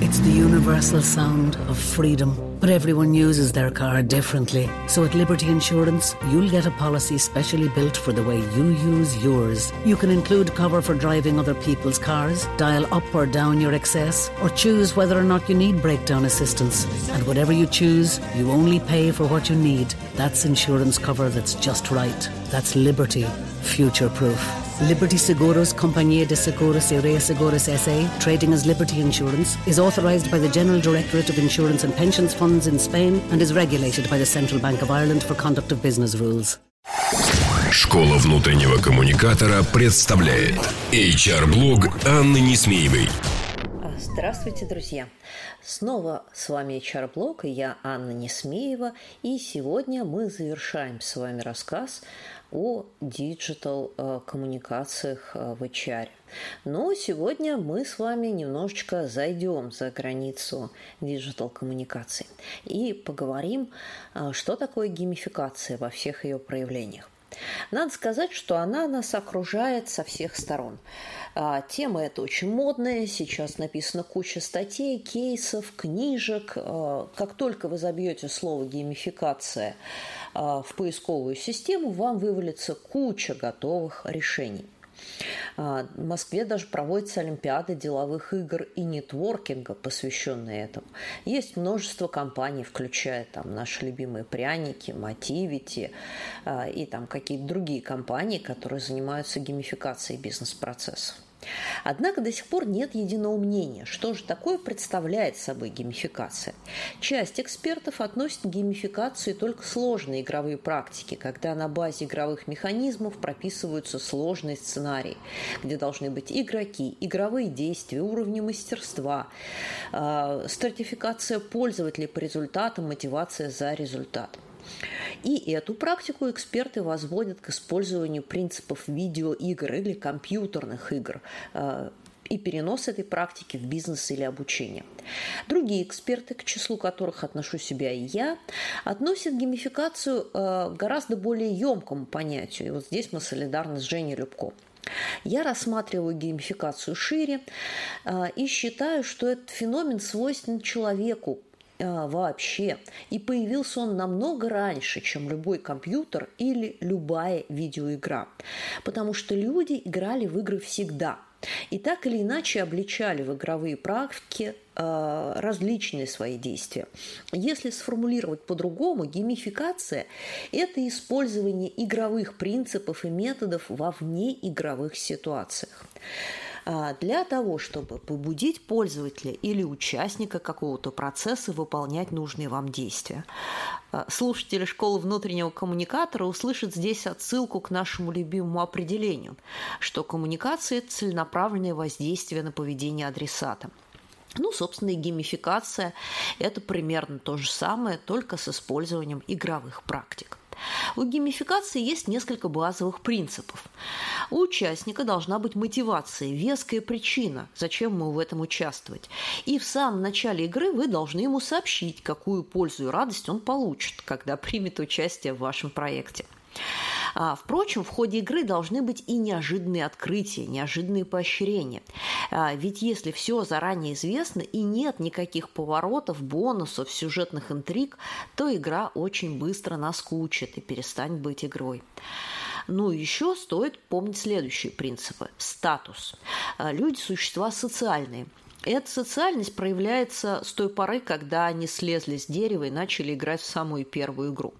It's the universal sound of freedom. But everyone uses their car differently. So at Liberty Insurance, you'll get a policy specially built for the way you use yours. You can include cover for driving other people's cars, dial up or down your excess, or choose whether or not you need breakdown assistance. And whatever you choose, you only pay for what you need. That's insurance cover that's just right. That's Liberty. Future proof. Liberty Seguros Compañía de Seguros y Reaseguros SA, trading as Liberty Insurance, is authorised by the General Directorate of Insurance and Pensions Funds in Spain and is regulated by the Central Bank of Ireland for conduct of business rules. Школа внутреннего коммуникатора представляет HR-блог Анны Несмеевой. Здравствуйте, друзья! Снова с вами HR-блог, и я Анна Несмеева, и сегодня мы завершаем с вами рассказ о digital э, э, в HR. Но сегодня мы с вами немножечко зайдем за границу digital коммуникаций и поговорим, э, что такое геймификация во всех ее проявлениях. Надо сказать, что она нас окружает со всех сторон. А, тема эта очень модная, сейчас написана куча статей, кейсов, книжек. Как только вы забьете слово геймификация в поисковую систему, вам вывалится куча готовых решений. В Москве даже проводятся олимпиады деловых игр и нетворкинга, посвященные этому. Есть множество компаний, включая там наши любимые пряники, Мотивити и там какие-то другие компании, которые занимаются геймификацией бизнес-процессов. Однако до сих пор нет единого мнения, что же такое представляет собой геймификация. Часть экспертов относит к геймификации только сложные игровые практики, когда на базе игровых механизмов прописываются сложные сценарии, где должны быть игроки, игровые действия, уровни мастерства, э, стратификация пользователей по результатам, мотивация за результат. И эту практику эксперты возводят к использованию принципов видеоигр или компьютерных игр э, и перенос этой практики в бизнес или обучение. Другие эксперты, к числу которых отношу себя и я, относят геймификацию э, к гораздо более емкому понятию. И вот здесь мы солидарны с Женей Любко. Я рассматриваю геймификацию шире э, и считаю, что этот феномен свойственен человеку, а, вообще. И появился он намного раньше, чем любой компьютер или любая видеоигра. Потому что люди играли в игры всегда. И так или иначе обличали в игровые практики э, различные свои действия. Если сформулировать по-другому, геймификация – это использование игровых принципов и методов во внеигровых ситуациях. А, для того, чтобы побудить пользователя или участника какого-то процесса выполнять нужные вам действия. А, слушатели школы внутреннего коммуникатора услышат здесь отсылку к нашему любимому определению, что коммуникация – это целенаправленное воздействие на поведение адресата. Ну, собственно, и геймификация – это примерно то же самое, только с использованием игровых практик. У геймификации есть несколько базовых принципов. У участника должна быть мотивация, веская причина, зачем ему в этом участвовать. И в самом начале игры вы должны ему сообщить, какую пользу и радость он получит, когда примет участие в вашем проекте. А, впрочем, в ходе игры должны быть и неожиданные открытия, неожиданные поощрения. А, ведь если все заранее известно и нет никаких поворотов, бонусов, сюжетных интриг, то игра очень быстро наскучит и перестанет быть игрой. Ну, еще стоит помнить следующие принципы. Статус. А, люди – существа социальные – эта социальность проявляется с той поры, когда они слезли с дерева и начали играть в самую первую игру.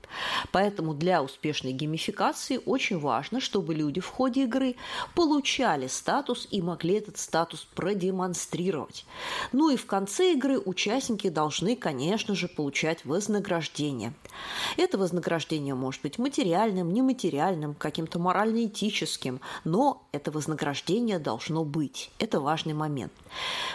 Поэтому для успешной геймификации очень важно, чтобы люди в ходе игры получали статус и могли этот статус продемонстрировать. Ну и в конце игры участники должны, конечно же, получать вознаграждение. Это вознаграждение может быть материальным, нематериальным, каким-то морально-этическим, но это вознаграждение должно быть. Это важный момент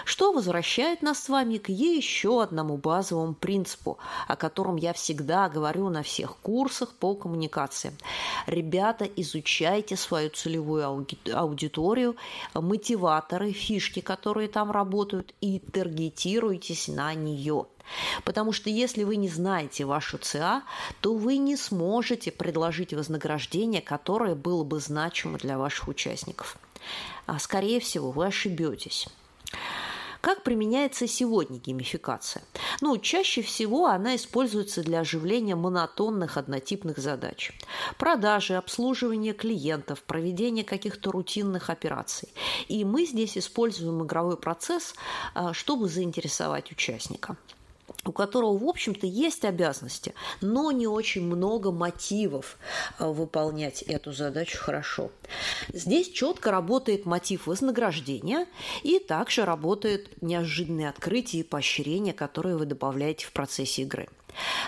что возвращает нас с вами к еще одному базовому принципу, о котором я всегда говорю на всех курсах по коммуникациям. Ребята, изучайте свою целевую аудиторию, мотиваторы, фишки, которые там работают, и таргетируйтесь на нее. Потому что если вы не знаете вашу ЦА, то вы не сможете предложить вознаграждение, которое было бы значимо для ваших участников. А скорее всего, вы ошибетесь. Как применяется сегодня геймификация? Ну, чаще всего она используется для оживления монотонных однотипных задач. Продажи, обслуживание клиентов, проведение каких-то рутинных операций. И мы здесь используем игровой процесс, а, чтобы заинтересовать участника у которого, в общем-то, есть обязанности, но не очень много мотивов а, выполнять эту задачу хорошо. Здесь четко работает мотив вознаграждения и также работает неожиданные открытия и поощрения, которые вы добавляете в процессе игры.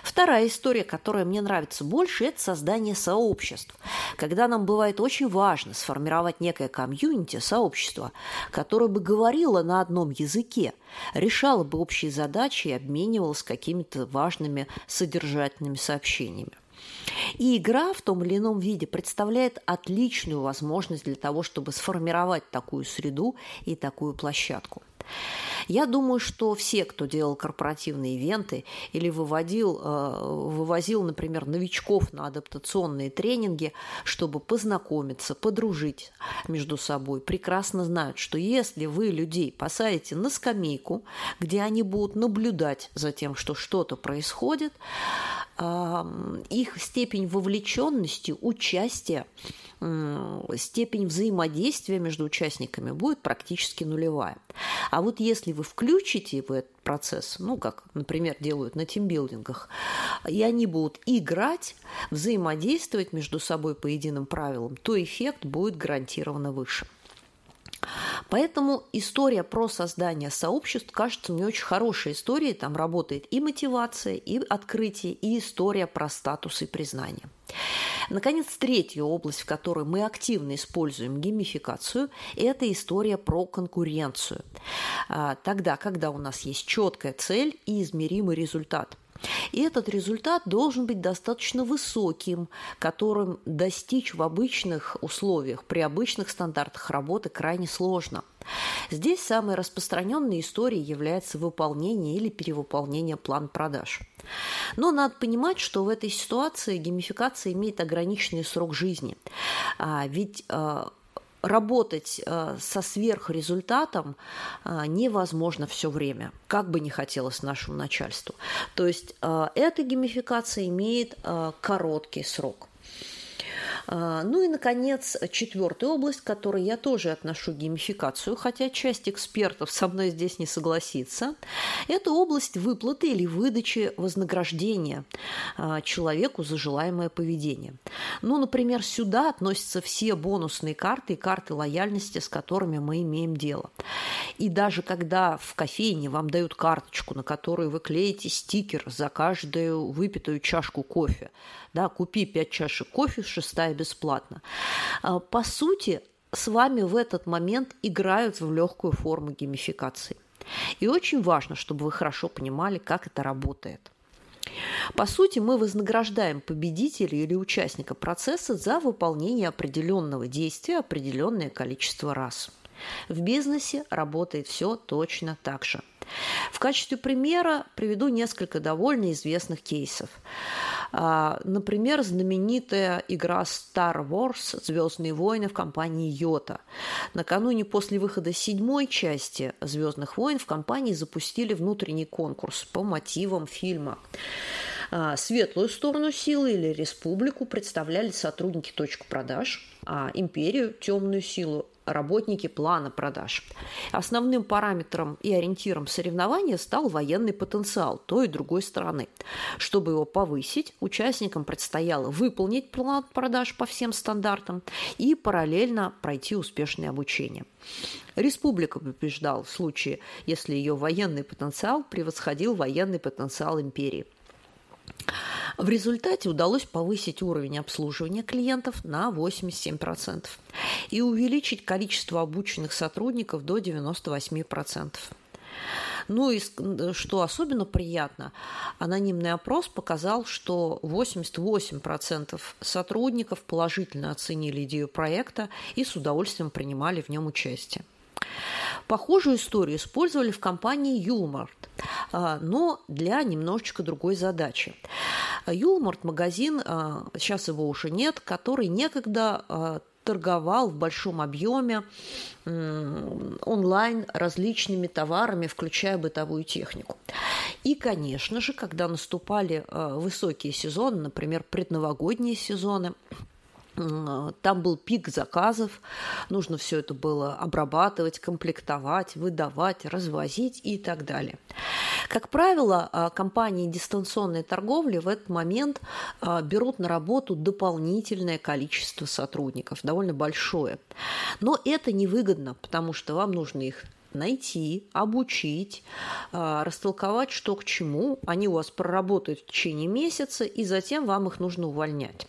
Вторая история, которая мне нравится больше, это создание сообществ. Когда нам бывает очень важно сформировать некое комьюнити, сообщество, которое бы говорило на одном языке, решало бы общие задачи и обменивалось какими-то важными содержательными сообщениями. И игра в том или ином виде представляет отличную возможность для того, чтобы сформировать такую среду и такую площадку. Я думаю, что все, кто делал корпоративные ивенты или выводил, э, вывозил, например, новичков на адаптационные тренинги, чтобы познакомиться, подружить между собой, прекрасно знают, что если вы людей посадите на скамейку, где они будут наблюдать за тем, что что-то происходит, их степень вовлеченности, участия, степень взаимодействия между участниками будет практически нулевая. А вот если вы включите в этот процесс, ну, как, например, делают на тимбилдингах, и они будут играть, взаимодействовать между собой по единым правилам, то эффект будет гарантированно выше. Поэтому история про создание сообществ кажется мне очень хорошей историей. Там работает и мотивация, и открытие, и история про статус и признание. Наконец, третья область, в которой мы активно используем геймификацию, это история про конкуренцию. А, тогда, когда у нас есть четкая цель и измеримый результат – и этот результат должен быть достаточно высоким, которым достичь в обычных условиях, при обычных стандартах работы крайне сложно. Здесь самой распространенной историей является выполнение или перевыполнение план продаж. Но надо понимать, что в этой ситуации геймификация имеет ограниченный срок жизни. А, ведь а, работать э, со сверхрезультатом э, невозможно все время, как бы не хотелось нашему начальству. То есть э, эта геймификация имеет короткий срок – ну и, наконец, четвертая область, к которой я тоже отношу геймификацию, хотя часть экспертов со мной здесь не согласится, это область выплаты или выдачи вознаграждения а, человеку за желаемое поведение. Ну, например, сюда относятся все бонусные карты и карты лояльности, с которыми мы имеем дело. И даже когда в кофейне вам дают карточку, на которую вы клеите стикер за каждую выпитую чашку кофе, да, купи 5 чашек кофе, шестая бесплатно. А, по сути, с вами в этот момент играют в легкую форму геймификации. И очень важно, чтобы вы хорошо понимали, как это работает. По сути, мы вознаграждаем победителя или участника процесса за выполнение определенного действия определенное количество раз. В бизнесе работает все точно так же. В качестве примера приведу несколько довольно известных кейсов. А, например, знаменитая игра Star Wars «Звездные войны» в компании Йота. Накануне после выхода седьмой части «Звездных войн» в компании запустили внутренний конкурс по мотивам фильма. А, светлую сторону силы или республику представляли сотрудники точек продаж, а империю, темную силу работники плана продаж. Основным параметром и ориентиром соревнования стал военный потенциал той и другой стороны. Чтобы его повысить, участникам предстояло выполнить план продаж по всем стандартам и параллельно пройти успешное обучение. Республика побеждала в случае, если ее военный потенциал превосходил военный потенциал империи. В результате удалось повысить уровень обслуживания клиентов на 87% и увеличить количество обученных сотрудников до 98%. Ну и что особенно приятно, анонимный опрос показал, что 88% сотрудников положительно оценили идею проекта и с удовольствием принимали в нем участие. Похожую историю использовали в компании Юлмарт, а, но для немножечко другой задачи. Юлмарт – магазин, а, сейчас его уже нет, который некогда а, торговал в большом объеме онлайн различными товарами, включая бытовую технику. И, конечно же, когда наступали высокие сезоны, например, предновогодние сезоны, там был пик заказов, нужно все это было обрабатывать, комплектовать, выдавать, развозить и так далее. Как правило, а, компании дистанционной торговли в этот момент а, берут на работу дополнительное количество сотрудников, довольно большое. Но это невыгодно, потому что вам нужно их найти, обучить, а, растолковать, что к чему. Они у вас проработают в течение месяца, и затем вам их нужно увольнять.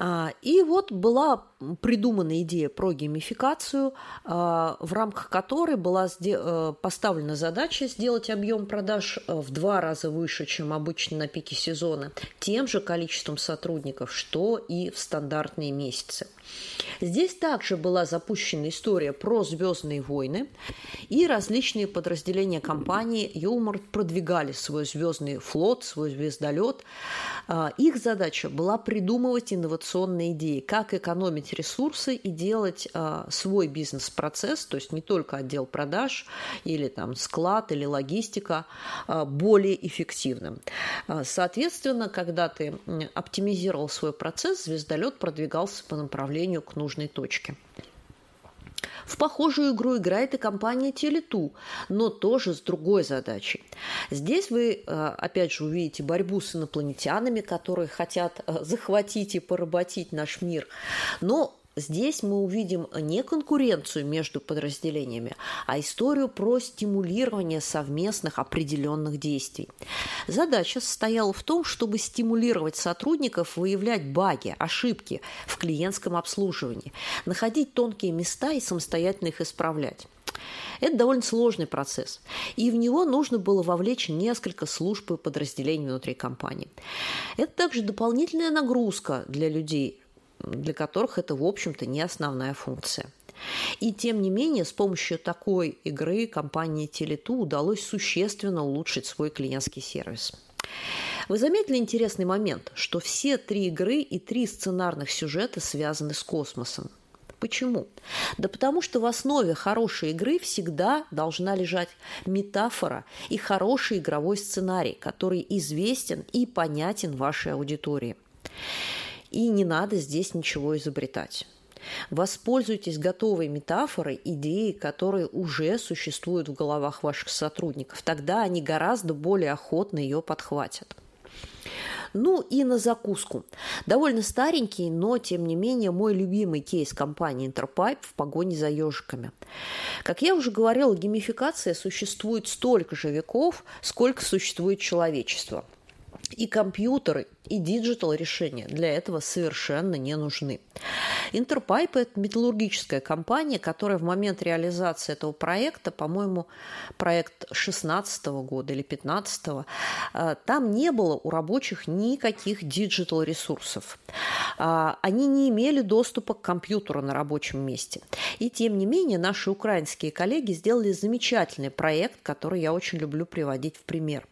А, и вот была придумана идея про геймификацию, а, в рамках которой была э, поставлена задача сделать объем продаж э, в два раза выше, чем обычно на пике сезона, тем же количеством сотрудников, что и в стандартные месяцы. Здесь также была запущена история про «Звездные войны», и различные подразделения компании Юмор продвигали свой звездный флот, свой звездолет. А, их задача была придумывать инновационные идеи, как экономить ресурсы и делать а, свой бизнес-процесс, то есть не только отдел продаж или там склад или логистика, а, более эффективным. Соответственно, когда ты оптимизировал свой процесс, звездолет продвигался по направлению к нужной точке. В похожую игру играет и компания Телету, но тоже с другой задачей. Здесь вы, э, опять же, увидите борьбу с инопланетянами, которые хотят э, захватить и поработить наш мир. Но Здесь мы увидим не конкуренцию между подразделениями, а историю про стимулирование совместных определенных действий. Задача состояла в том, чтобы стимулировать сотрудников выявлять баги, ошибки в клиентском обслуживании, находить тонкие места и самостоятельно их исправлять. Это довольно сложный процесс, и в него нужно было вовлечь несколько служб и подразделений внутри компании. Это также дополнительная нагрузка для людей, для которых это, в общем-то, не основная функция. И тем не менее, с помощью такой игры компании Телету удалось существенно улучшить свой клиентский сервис. Вы заметили интересный момент, что все три игры и три сценарных сюжета связаны с космосом. Почему? Да потому что в основе хорошей игры всегда должна лежать метафора и хороший игровой сценарий, который известен и понятен вашей аудитории. И не надо здесь ничего изобретать. Воспользуйтесь готовой метафорой, идеей, которые уже существуют в головах ваших сотрудников. Тогда они гораздо более охотно ее подхватят. Ну и на закуску. Довольно старенький, но тем не менее мой любимый кейс компании Interpipe в погоне за ежиками. Как я уже говорила, геймификация существует столько же веков, сколько существует человечество – и компьютеры, и digital решения для этого совершенно не нужны. Интерпайп – это металлургическая компания, которая в момент реализации этого проекта, по-моему, проект 16 года или 15 э, там не было у рабочих никаких digital ресурсов. А, они не имели доступа к компьютеру на рабочем месте. И тем не менее наши украинские коллеги сделали замечательный проект, который я очень люблю приводить в пример.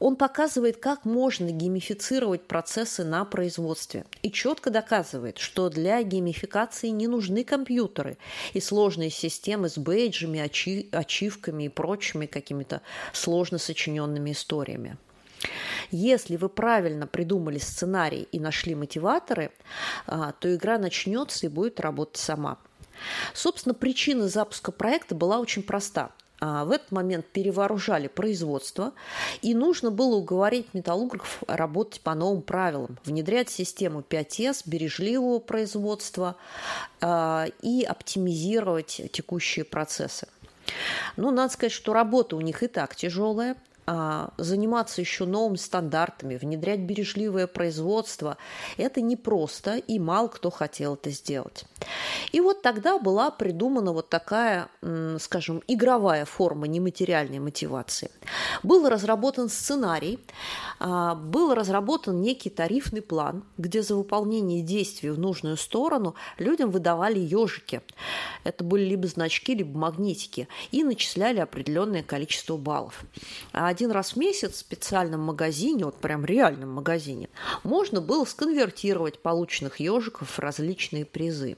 Он показывает, как можно геймифицировать процессы на производстве и четко доказывает, что для геймификации не нужны компьютеры и сложные системы с бейджами, ачи, ачивками и прочими какими-то сложно сочиненными историями. Если вы правильно придумали сценарий и нашли мотиваторы, а, то игра начнется и будет работать сама. Собственно, причина запуска проекта была очень проста. А, в этот момент перевооружали производство, и нужно было уговорить металлургов работать по новым правилам, внедрять систему 5С бережливого производства а, и оптимизировать текущие процессы. Ну, надо сказать, что работа у них и так тяжелая – заниматься еще новыми стандартами, внедрять бережливое производство, это непросто, и мало кто хотел это сделать. И вот тогда была придумана вот такая, скажем, игровая форма нематериальной мотивации. Был разработан сценарий, а, был разработан некий тарифный план, где за выполнение действий в нужную сторону людям выдавали ежики. Это были либо значки, либо магнитики, и начисляли определенное количество баллов. А один раз в месяц в специальном магазине, вот прям реальном магазине, можно было сконвертировать полученных ежиков в различные призы.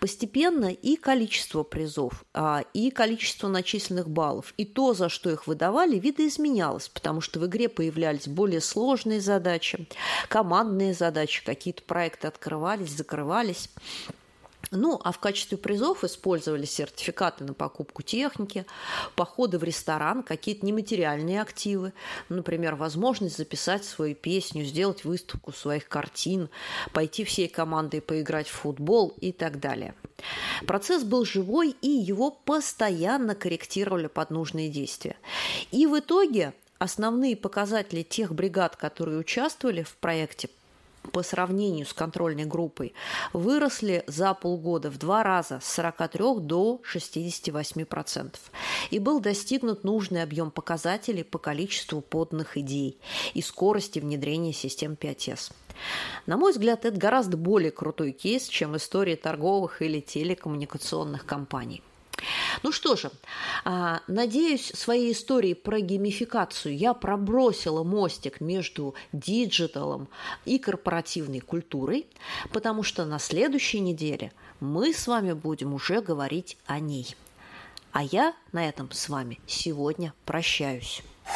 Постепенно и количество призов, а, и количество начисленных баллов, и то, за что их выдавали, видоизменялось, потому что в игре появлялись более сложные задачи, командные задачи, какие-то проекты открывались, закрывались. Ну, а в качестве призов использовались сертификаты на покупку техники, походы в ресторан, какие-то нематериальные активы, например, возможность записать свою песню, сделать выставку своих картин, пойти всей командой поиграть в футбол и так далее. Процесс был живой, и его постоянно корректировали под нужные действия. И в итоге основные показатели тех бригад, которые участвовали в проекте, по сравнению с контрольной группой выросли за полгода в два раза с 43 до 68%. И был достигнут нужный объем показателей по количеству поданных идей и скорости внедрения систем 5С. На мой взгляд, это гораздо более крутой кейс, чем история торговых или телекоммуникационных компаний. Ну что же, а, надеюсь, своей историей про геймификацию я пробросила мостик между диджиталом и корпоративной культурой, потому что на следующей неделе мы с вами будем уже говорить о ней. А я на этом с вами сегодня прощаюсь.